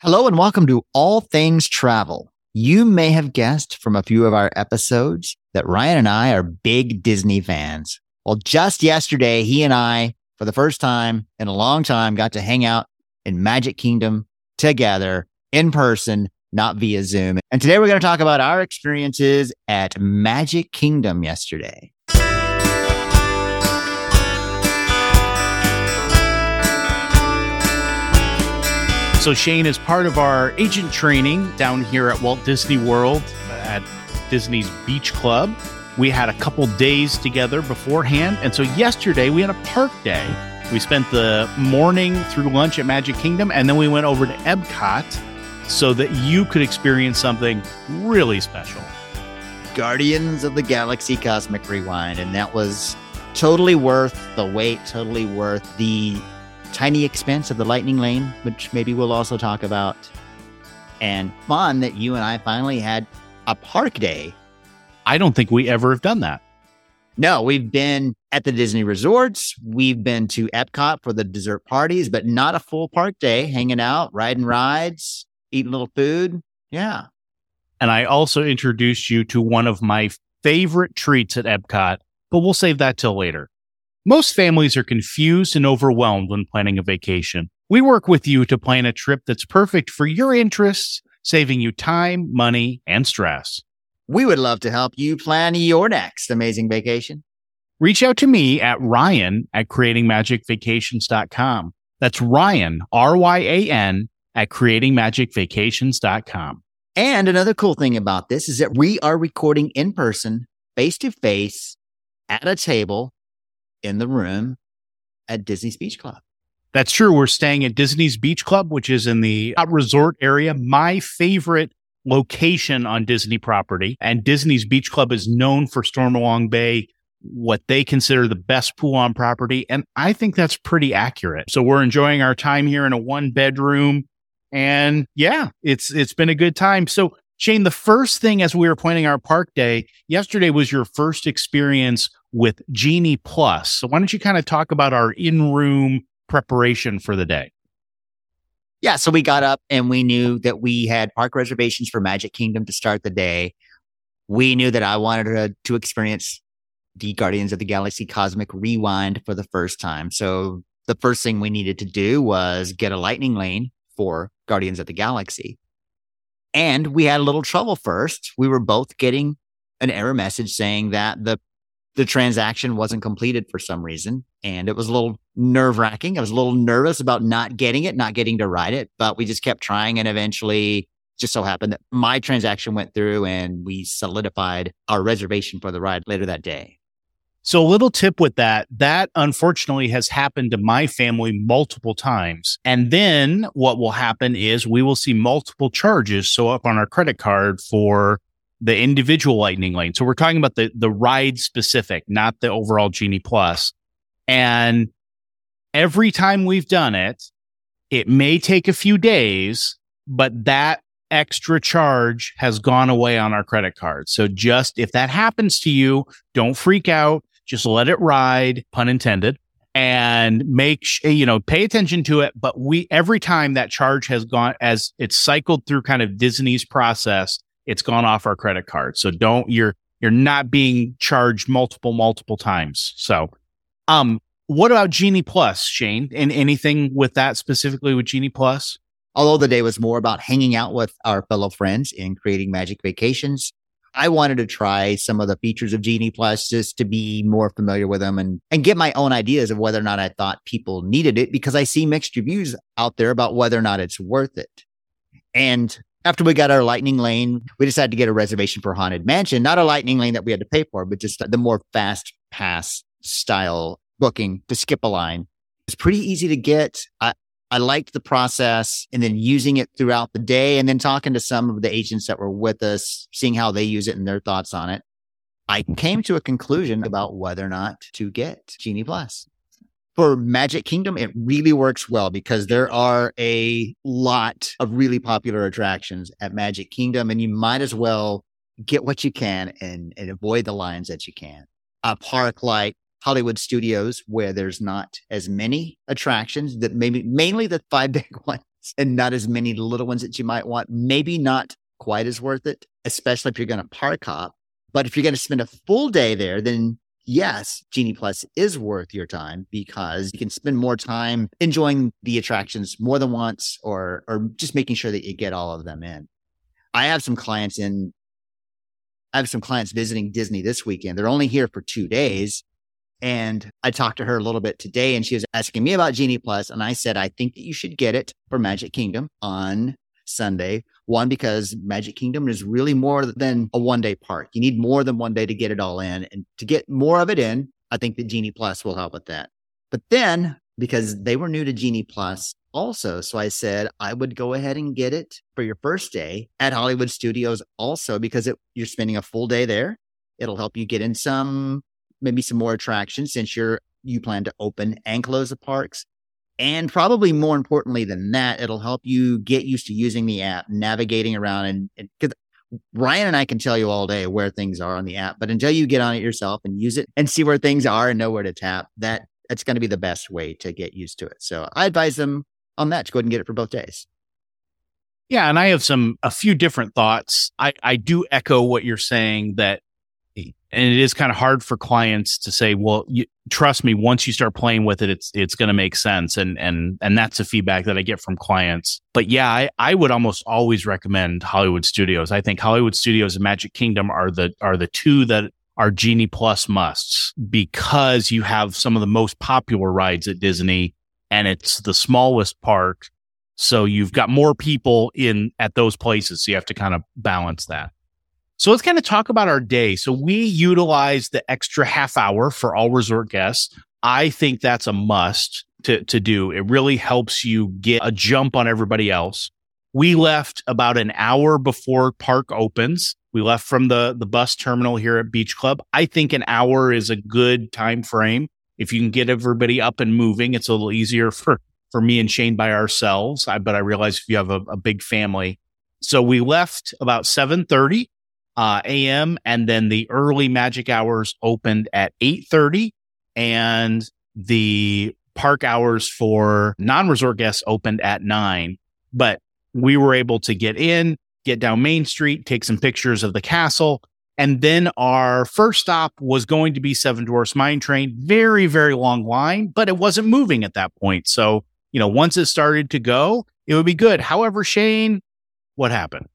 Hello and welcome to All Things Travel. You may have guessed from a few of our episodes that Ryan and I are big Disney fans. Well, just yesterday, he and I, for the first time in a long time, got to hang out in Magic Kingdom together in person, not via Zoom. And today we're going to talk about our experiences at Magic Kingdom yesterday. So, Shane is part of our agent training down here at Walt Disney World at Disney's Beach Club. We had a couple days together beforehand. And so, yesterday we had a park day. We spent the morning through lunch at Magic Kingdom, and then we went over to Epcot so that you could experience something really special. Guardians of the Galaxy Cosmic Rewind. And that was totally worth the wait, totally worth the tiny expense of the lightning lane, which maybe we'll also talk about, and fun that you and I finally had a park day. I don't think we ever have done that. No, we've been at the Disney resorts. We've been to Epcot for the dessert parties, but not a full park day, hanging out, riding rides, eating a little food. Yeah. And I also introduced you to one of my favorite treats at Epcot, but we'll save that till later. Most families are confused and overwhelmed when planning a vacation. We work with you to plan a trip that's perfect for your interests, saving you time, money, and stress. We would love to help you plan your next amazing vacation. Reach out to me at Ryan at creatingmagicvacations.com. That's Ryan, R Y A N, at creatingmagicvacations.com. And another cool thing about this is that we are recording in person, face to face, at a table in the room at Disney's Beach Club. That's true. We're staying at Disney's Beach Club, which is in the resort area. My favorite location on Disney property. And Disney's Beach Club is known for Stormalong Bay, what they consider the best pool on property. And I think that's pretty accurate. So we're enjoying our time here in a one bedroom. And yeah, it's it's been a good time. So Shane, the first thing as we were planning our park day yesterday was your first experience with Genie Plus. So why don't you kind of talk about our in-room preparation for the day? Yeah, so we got up and we knew that we had park reservations for Magic Kingdom to start the day. We knew that I wanted to, to experience the Guardians of the Galaxy Cosmic Rewind for the first time. So the first thing we needed to do was get a lightning lane for Guardians of the Galaxy. And we had a little trouble first. We were both getting an error message saying that the the transaction wasn't completed for some reason. And it was a little nerve wracking. I was a little nervous about not getting it, not getting to ride it, but we just kept trying. And eventually just so happened that my transaction went through and we solidified our reservation for the ride later that day. So, a little tip with that, that unfortunately has happened to my family multiple times. And then what will happen is we will see multiple charges show up on our credit card for the individual lightning lane. So we're talking about the, the ride specific, not the overall Genie Plus. And every time we've done it, it may take a few days, but that extra charge has gone away on our credit card. So just if that happens to you, don't freak out. Just let it ride, pun intended, and make, sh- you know, pay attention to it. But we, every time that charge has gone, as it's cycled through kind of Disney's process, it's gone off our credit card. So don't you're you're not being charged multiple multiple times. So, um, what about Genie Plus, Shane? And anything with that specifically with Genie Plus? Although the day was more about hanging out with our fellow friends and creating magic vacations, I wanted to try some of the features of Genie Plus just to be more familiar with them and, and get my own ideas of whether or not I thought people needed it because I see mixed reviews out there about whether or not it's worth it. And after we got our lightning lane, we decided to get a reservation for Haunted Mansion, not a lightning lane that we had to pay for, but just the more fast pass style booking to skip a line. It's pretty easy to get. I, I liked the process and then using it throughout the day and then talking to some of the agents that were with us, seeing how they use it and their thoughts on it. I came to a conclusion about whether or not to get Genie Plus for Magic Kingdom, it really works well because there are a lot of really popular attractions at Magic Kingdom, and you might as well get what you can and, and avoid the lines that you can. A park like Hollywood Studios, where there's not as many attractions that maybe mainly the five big ones. and not as many little ones that you might want. Maybe not quite as worth it, especially if you're going to park hop. But if you're going to spend a full day there, then yes, Genie Plus is worth your time because you can spend more time enjoying the attractions more than once or or just making sure that you get all of them in. I have some clients in I have some clients visiting Disney this weekend. They're only here for 2 days and I talked to her a little bit today and she was asking me about Genie Plus and I said I think that you should get it for Magic Kingdom on Sunday. One, because Magic Kingdom is really more than a one day park. You need more than one day to get it all in. And to get more of it in, I think that Genie Plus will help with that. But then, because they were new to Genie Plus also, so I said I would go ahead and get it for your first day at Hollywood Studios also, because it, you're spending a full day there. It'll help you get in some, maybe some more attractions since you're, you plan to open and close the parks. And probably more importantly than that, it'll help you get used to using the app, navigating around. And because Ryan and I can tell you all day where things are on the app, but until you get on it yourself and use it and see where things are and know where to tap, that that's going to be the best way to get used to it. So I advise them on that to go ahead and get it for both days. Yeah, and I have some a few different thoughts. I I do echo what you're saying that and it is kind of hard for clients to say, well, you, trust me, once you start playing with it, it's, it's going to make sense. And, and, and that's the feedback that I get from clients. But yeah, I, I would almost always recommend Hollywood Studios. I think Hollywood Studios and Magic Kingdom are the, are the two that are Genie Plus musts because you have some of the most popular rides at Disney and it's the smallest park. So you've got more people in at those places. So you have to kind of balance that. So let's kind of talk about our day. So we utilize the extra half hour for all resort guests. I think that's a must to, to do. It really helps you get a jump on everybody else. We left about an hour before park opens. We left from the, the bus terminal here at Beach Club. I think an hour is a good time frame. If you can get everybody up and moving, it's a little easier for, for me and Shane by ourselves. I, but I realize if you have a, a big family. So we left about 730 uh, a.m. and then the early magic hours opened at 8:30 and the park hours for non-resort guests opened at 9 but we were able to get in get down main street take some pictures of the castle and then our first stop was going to be seven dwarfs mine train. Very very long line but it wasn't moving at that point. So you know once it started to go it would be good. However shane what happened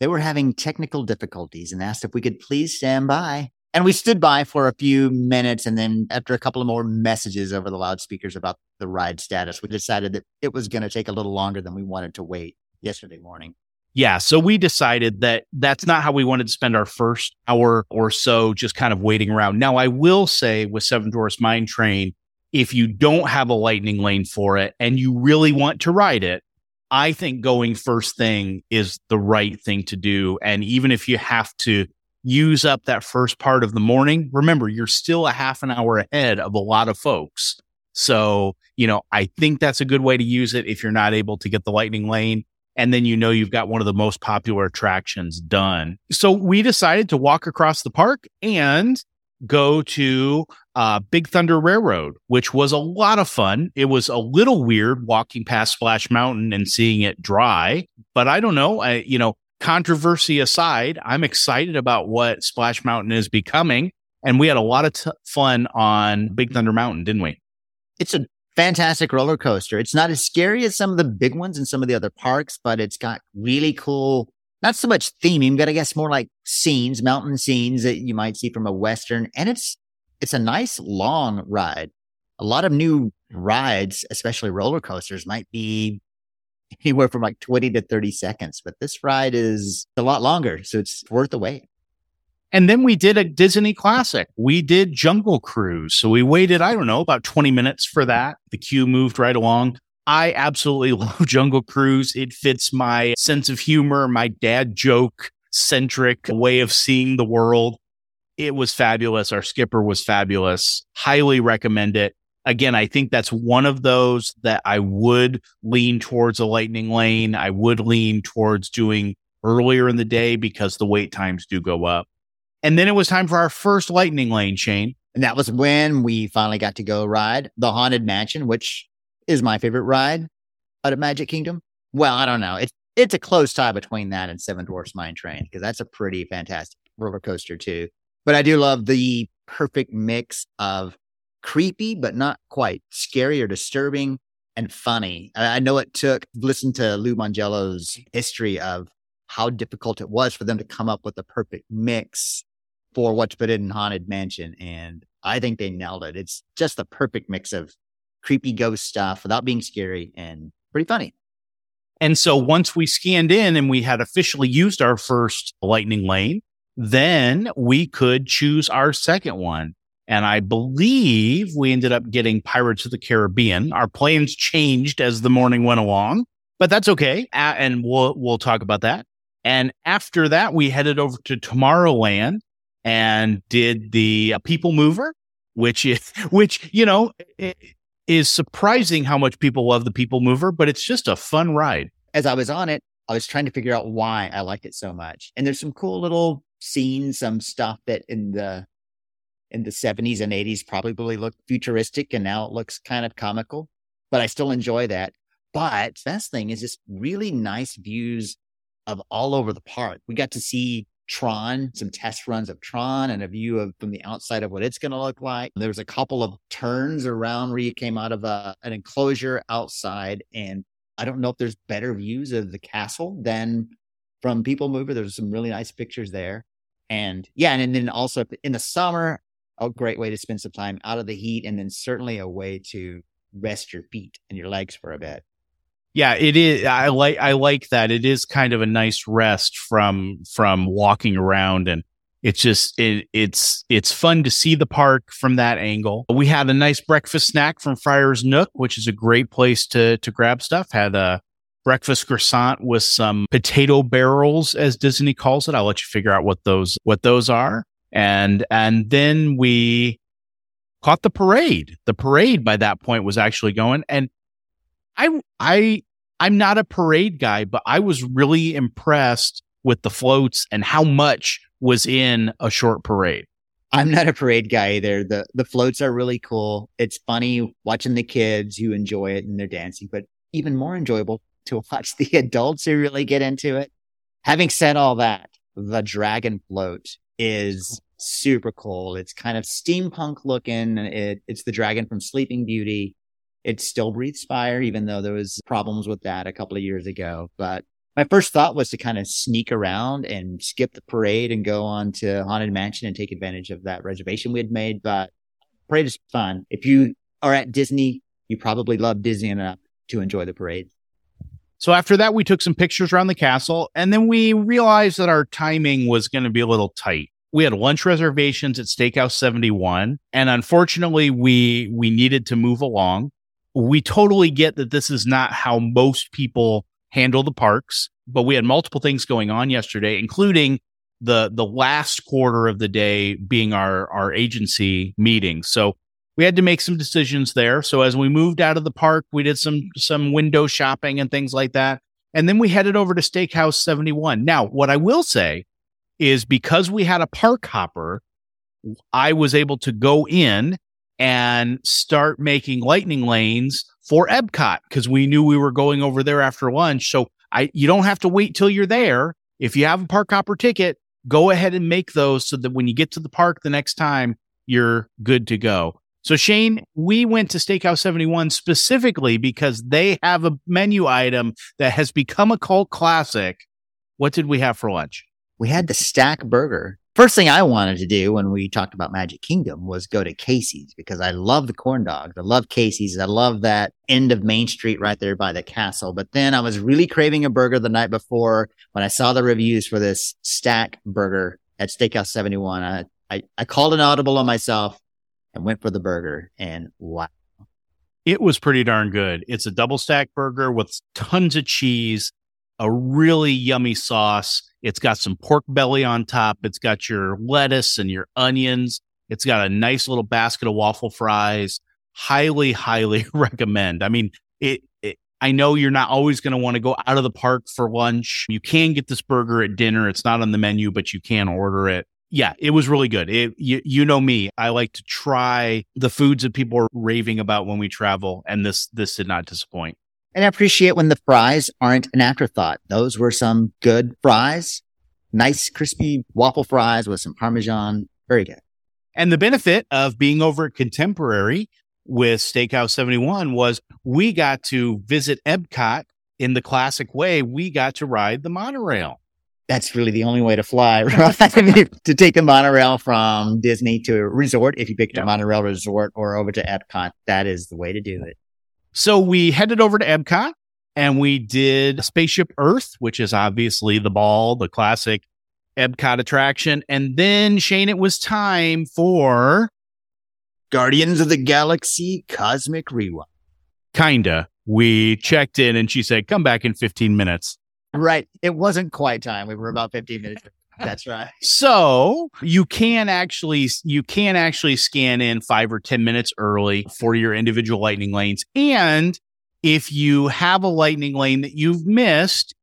they were having technical difficulties and asked if we could please stand by. And we stood by for a few minutes. And then after a couple of more messages over the loudspeakers about the ride status, we decided that it was going to take a little longer than we wanted to wait yesterday morning. Yeah. So we decided that that's not how we wanted to spend our first hour or so just kind of waiting around. Now, I will say with Seven Dwarfs Mine Train, if you don't have a lightning lane for it and you really want to ride it, I think going first thing is the right thing to do. And even if you have to use up that first part of the morning, remember, you're still a half an hour ahead of a lot of folks. So, you know, I think that's a good way to use it if you're not able to get the lightning lane. And then you know you've got one of the most popular attractions done. So we decided to walk across the park and go to uh, Big Thunder Railroad, which was a lot of fun. It was a little weird walking past Splash Mountain and seeing it dry, but I don't know. I, you know, controversy aside, I'm excited about what Splash Mountain is becoming. And we had a lot of t- fun on Big Thunder Mountain, didn't we? It's a fantastic roller coaster. It's not as scary as some of the big ones in some of the other parks, but it's got really cool not so much theming, but I guess more like scenes, mountain scenes that you might see from a Western. And it's, it's a nice long ride. A lot of new rides, especially roller coasters might be anywhere from like 20 to 30 seconds, but this ride is a lot longer. So it's worth the wait. And then we did a Disney classic. We did Jungle Cruise. So we waited, I don't know, about 20 minutes for that. The queue moved right along. I absolutely love Jungle Cruise. It fits my sense of humor, my dad joke centric way of seeing the world. It was fabulous. Our skipper was fabulous. Highly recommend it. Again, I think that's one of those that I would lean towards a lightning lane. I would lean towards doing earlier in the day because the wait times do go up. And then it was time for our first lightning lane, Shane. And that was when we finally got to go ride the Haunted Mansion, which is my favorite ride out of Magic Kingdom. Well, I don't know. It's it's a close tie between that and Seven Dwarfs Mine Train because that's a pretty fantastic roller coaster too. But I do love the perfect mix of creepy, but not quite scary or disturbing and funny. I know it took listen to Lou Mongello's history of how difficult it was for them to come up with the perfect mix for what's put in Haunted Mansion. And I think they nailed it. It's just the perfect mix of creepy ghost stuff without being scary and pretty funny. And so once we scanned in and we had officially used our first lightning lane, then we could choose our second one. And I believe we ended up getting Pirates of the Caribbean. Our plans changed as the morning went along, but that's okay. and we'll, we'll talk about that. And after that, we headed over to Tomorrowland and did the People Mover, which is, which, you know, is surprising how much people love the People Mover, but it's just a fun ride. As I was on it, I was trying to figure out why I liked it so much. And there's some cool little scenes, some stuff that in the in the 70s and 80s probably looked futuristic and now it looks kind of comical, but I still enjoy that. But best thing is just really nice views of all over the park. We got to see Tron, some test runs of Tron and a view of from the outside of what it's going to look like. There was a couple of turns around where you came out of a, an enclosure outside. And I don't know if there's better views of the castle than from People Mover. There's some really nice pictures there. And yeah, and, and then also in the summer, a great way to spend some time out of the heat and then certainly a way to rest your feet and your legs for a bit yeah it is i like i like that. It is kind of a nice rest from from walking around and it's just it, it's it's fun to see the park from that angle. We had a nice breakfast snack from friar's nook which is a great place to to grab stuff. Had a breakfast croissant with some potato barrels as disney calls it. I'll let you figure out what those what those are. And and then we caught the parade. The parade by that point was actually going and I I I'm not a parade guy, but I was really impressed with the floats and how much was in a short parade. I'm not a parade guy either. The the floats are really cool. It's funny watching the kids who enjoy it and they're dancing, but even more enjoyable to watch the adults who really get into it. Having said all that, the dragon float is super cool. It's kind of steampunk looking. It, it's the dragon from Sleeping Beauty. It still breathes fire, even though there was problems with that a couple of years ago. But my first thought was to kind of sneak around and skip the parade and go on to Haunted Mansion and take advantage of that reservation we had made. But parade is fun. If you are at Disney, you probably love Disney enough to enjoy the parade. So after that, we took some pictures around the castle and then we realized that our timing was going to be a little tight. We had lunch reservations at Steakhouse 71 and unfortunately we we needed to move along we totally get that this is not how most people handle the parks, but we had multiple things going on yesterday, including the the last quarter of the day being our our agency meeting. So we had to make some decisions there. So as we moved out of the park, we did some some window shopping and things like that. And then we headed over to Steakhouse 71. Now, what I will say is because we had a park hopper, I was able to go in and start making lightning lanes for Epcot because we knew we were going over there after lunch. So I, you don't have to wait till you're there. If you have a park hopper ticket, go ahead and make those so that when you get to the park the next time, you're good to go. So Shane, we went to Steakhouse 71 specifically because they have a menu item that has become a cult classic. What did we have for lunch? We had the stack burger first thing I wanted to do when we talked about Magic Kingdom was go to Casey's because I love the corn dogs. I love Casey's. I love that end of Main Street right there by the castle. But then I was really craving a burger the night before when I saw the reviews for this stack burger at Steakhouse 71. I, I, I called an audible on myself and went for the burger and wow. It was pretty darn good. It's a double stack burger with tons of cheese, a really yummy sauce it's got some pork belly on top. It's got your lettuce and your onions. It's got a nice little basket of waffle fries. Highly, highly recommend. I mean, it, it I know you're not always going to want to go out of the park for lunch. You can get this burger at dinner. It's not on the menu, but you can order it. Yeah, it was really good. It, you, you know me, I like to try the foods that people are raving about when we travel, and this this did not disappoint. And I appreciate when the fries aren't an afterthought. Those were some good fries. Nice crispy waffle fries with some Parmesan. Very good. And the benefit of being over at Contemporary with Steakhouse 71 was we got to visit Epcot in the classic way. We got to ride the monorail. That's really the only way to fly, right? to take the monorail from Disney to a resort. If you picked yeah. a monorail resort or over to Epcot, that is the way to do it. So we headed over to Epcot and we did Spaceship Earth, which is obviously the ball, the classic Epcot attraction. And then, Shane, it was time for Guardians of the Galaxy Cosmic Rewind. Kinda. We checked in and she said, come back in 15 minutes. Right. It wasn't quite time. We were about 15 minutes. That's right. So you can actually you can actually scan in five or ten minutes early for your individual lightning lanes. And if you have a lightning lane that you've missed,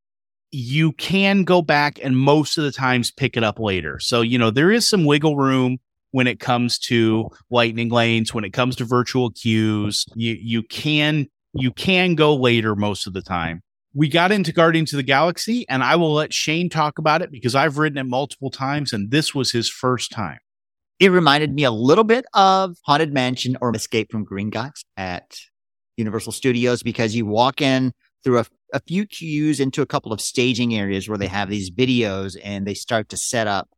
you can go back and most of the times pick it up later. So, you know, there is some wiggle room when it comes to lightning lanes, when it comes to virtual queues. You you can you can go later most of the time. We got into Guardians of the Galaxy, and I will let Shane talk about it because I've ridden it multiple times, and this was his first time. It reminded me a little bit of Haunted Mansion or Escape from Green Gringotts at Universal Studios because you walk in through a, a few queues into a couple of staging areas where they have these videos and they start to set up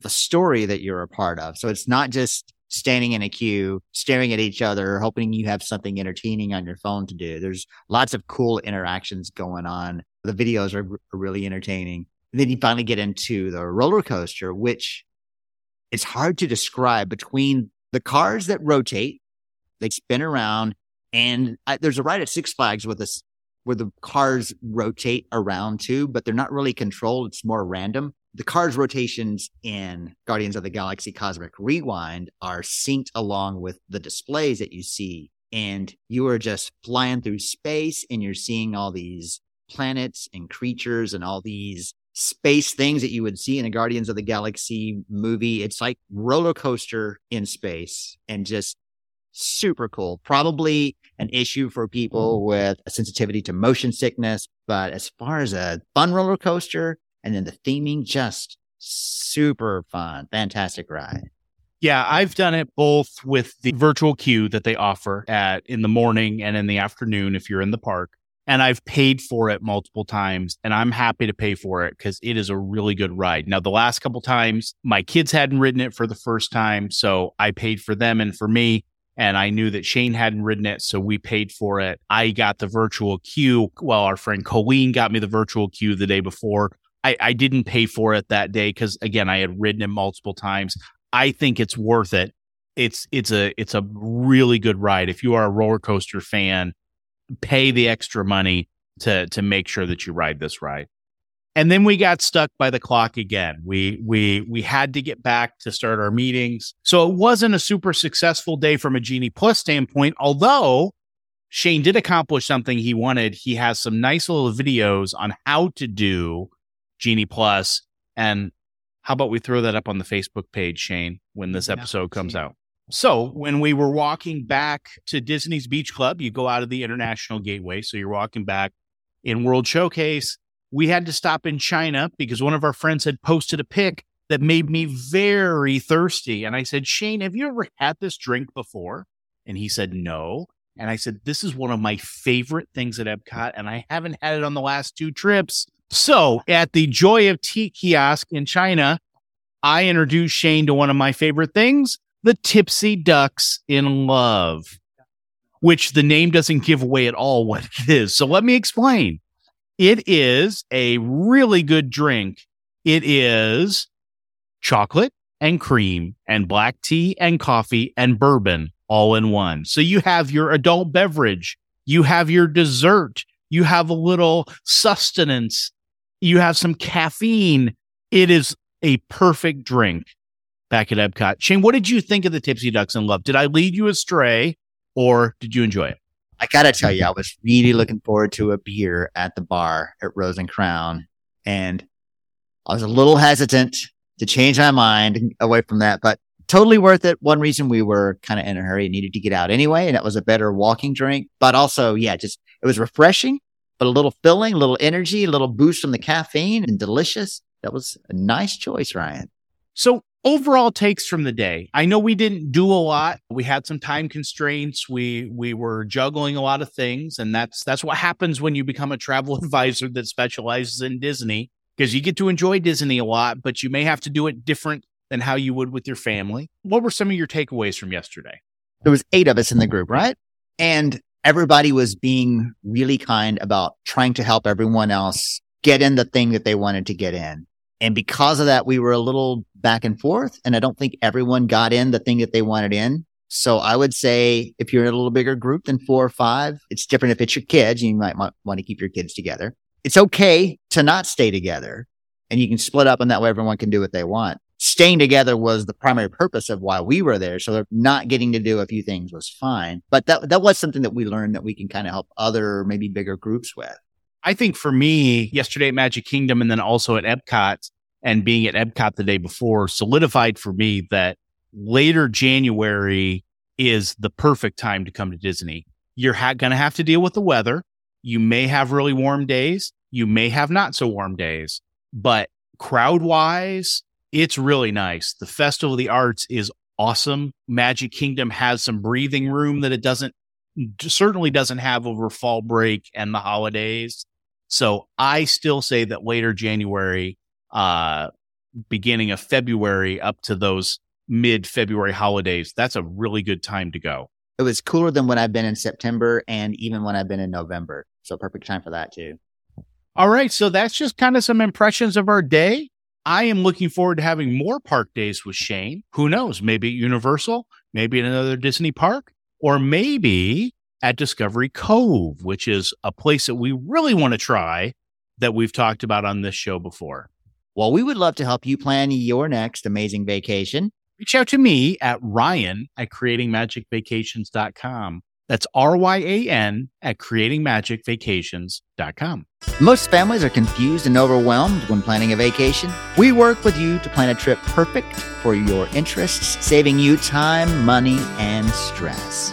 the story that you're a part of. So it's not just standing in a queue, staring at each other, hoping you have something entertaining on your phone to do. There's lots of cool interactions going on. The videos are, are really entertaining. And then you finally get into the roller coaster, which it's hard to describe between the cars that rotate, they spin around, and I, there's a ride at Six Flags with this where the cars rotate around too, but they're not really controlled. It's more random the car's rotations in Guardians of the Galaxy Cosmic Rewind are synced along with the displays that you see. And you are just flying through space and you're seeing all these planets and creatures and all these space things that you would see in a Guardians of the Galaxy movie. It's like roller coaster in space and just super cool. Probably an issue for people mm. with a sensitivity to motion sickness. But as far as a fun roller coaster, and then the theming just super fun, fantastic ride. Yeah, I've done it both with the virtual queue that they offer at in the morning and in the afternoon if you're in the park. And I've paid for it multiple times and I'm happy to pay for it because it is a really good ride. Now, the last couple times, my kids hadn't ridden it for the first time. So I paid for them and for me. And I knew that Shane hadn't ridden it. So we paid for it. I got the virtual queue. Well, our friend Colleen got me the virtual queue the day before. I, I didn't pay for it that day because again, I had ridden it multiple times. I think it's worth it. It's it's a it's a really good ride. If you are a roller coaster fan, pay the extra money to to make sure that you ride this ride. And then we got stuck by the clock again. We we we had to get back to start our meetings. So it wasn't a super successful day from a Genie Plus standpoint, although Shane did accomplish something he wanted. He has some nice little videos on how to do Genie Plus. And how about we throw that up on the Facebook page, Shane, when this episode comes out? So, when we were walking back to Disney's Beach Club, you go out of the International Gateway. So, you're walking back in World Showcase. We had to stop in China because one of our friends had posted a pic that made me very thirsty. And I said, Shane, have you ever had this drink before? And he said, no. And I said, this is one of my favorite things at Epcot, and I haven't had it on the last two trips. So at the Joy of Tea kiosk in China, I introduced Shane to one of my favorite things, the Tipsy Ducks in Love, which the name doesn't give away at all what it is. So let me explain. It is a really good drink. It is chocolate and cream and black tea and coffee and bourbon all in one. So you have your adult beverage, you have your dessert, you have a little sustenance you have some caffeine. It is a perfect drink back at Epcot. Shane, what did you think of the Tipsy Ducks in Love? Did I lead you astray or did you enjoy it? I gotta tell you, I was really looking forward to a beer at the bar at Rose and Crown. And I was a little hesitant to change my mind away from that, but totally worth it. One reason we were kind of in a hurry and needed to get out anyway, and it was a better walking drink. But also, yeah, just It was refreshing, but a little filling, a little energy, a little boost from the caffeine and delicious. That was a nice choice, Ryan. So overall takes from the day. I know we didn't do a lot. We had some time constraints. We we were juggling a lot of things and that's that's what happens when you become a travel advisor that specializes in Disney because you get to enjoy Disney a lot, but you may have to do it different than how you would with your family. What were some of your takeaways from yesterday? There was 8 of us in the group, right? And everybody was being really kind about trying to help everyone else get in the thing that they wanted to get in. And because of that, we were a little back and forth. And I don't think everyone got in the thing that they wanted in. So I would say if you're in a little bigger group than four or five, it's different if it's your kids. You might want to keep your kids together. It's okay to not stay together and you can split up and that way everyone can do what they want. Staying together was the primary purpose of why we were there. So not getting to do a few things was fine. But that, that was something that we learned that we can kind of help other, maybe bigger groups with. I think for me, yesterday at Magic Kingdom and then also at Epcot and being at Epcot the day before solidified for me that later January is the perfect time to come to Disney. You're ha- going to have to deal with the weather. You may have really warm days. You may have not so warm days, but crowd wise, it's really nice. The Festival of the Arts is awesome. Magic Kingdom has some breathing room that it doesn't certainly doesn't have over fall break and the holidays. So I still say that later January, uh, beginning of February up to those mid February holidays, that's a really good time to go. It was cooler than when I've been in September and even when I've been in November. So perfect time for that too. All right. So that's just kind of some impressions of our day. I am looking forward to having more park days with Shane. Who knows? Maybe at Universal, maybe at another Disney park, or maybe at Discovery Cove, which is a place that we really want to try that we've talked about on this show before. Well, we would love to help you plan your next amazing vacation. Reach out to me at Ryan at creatingmagicvacations.com. That's R Y A N at creatingmagicvacations.com. Most families are confused and overwhelmed when planning a vacation. We work with you to plan a trip perfect for your interests, saving you time, money, and stress.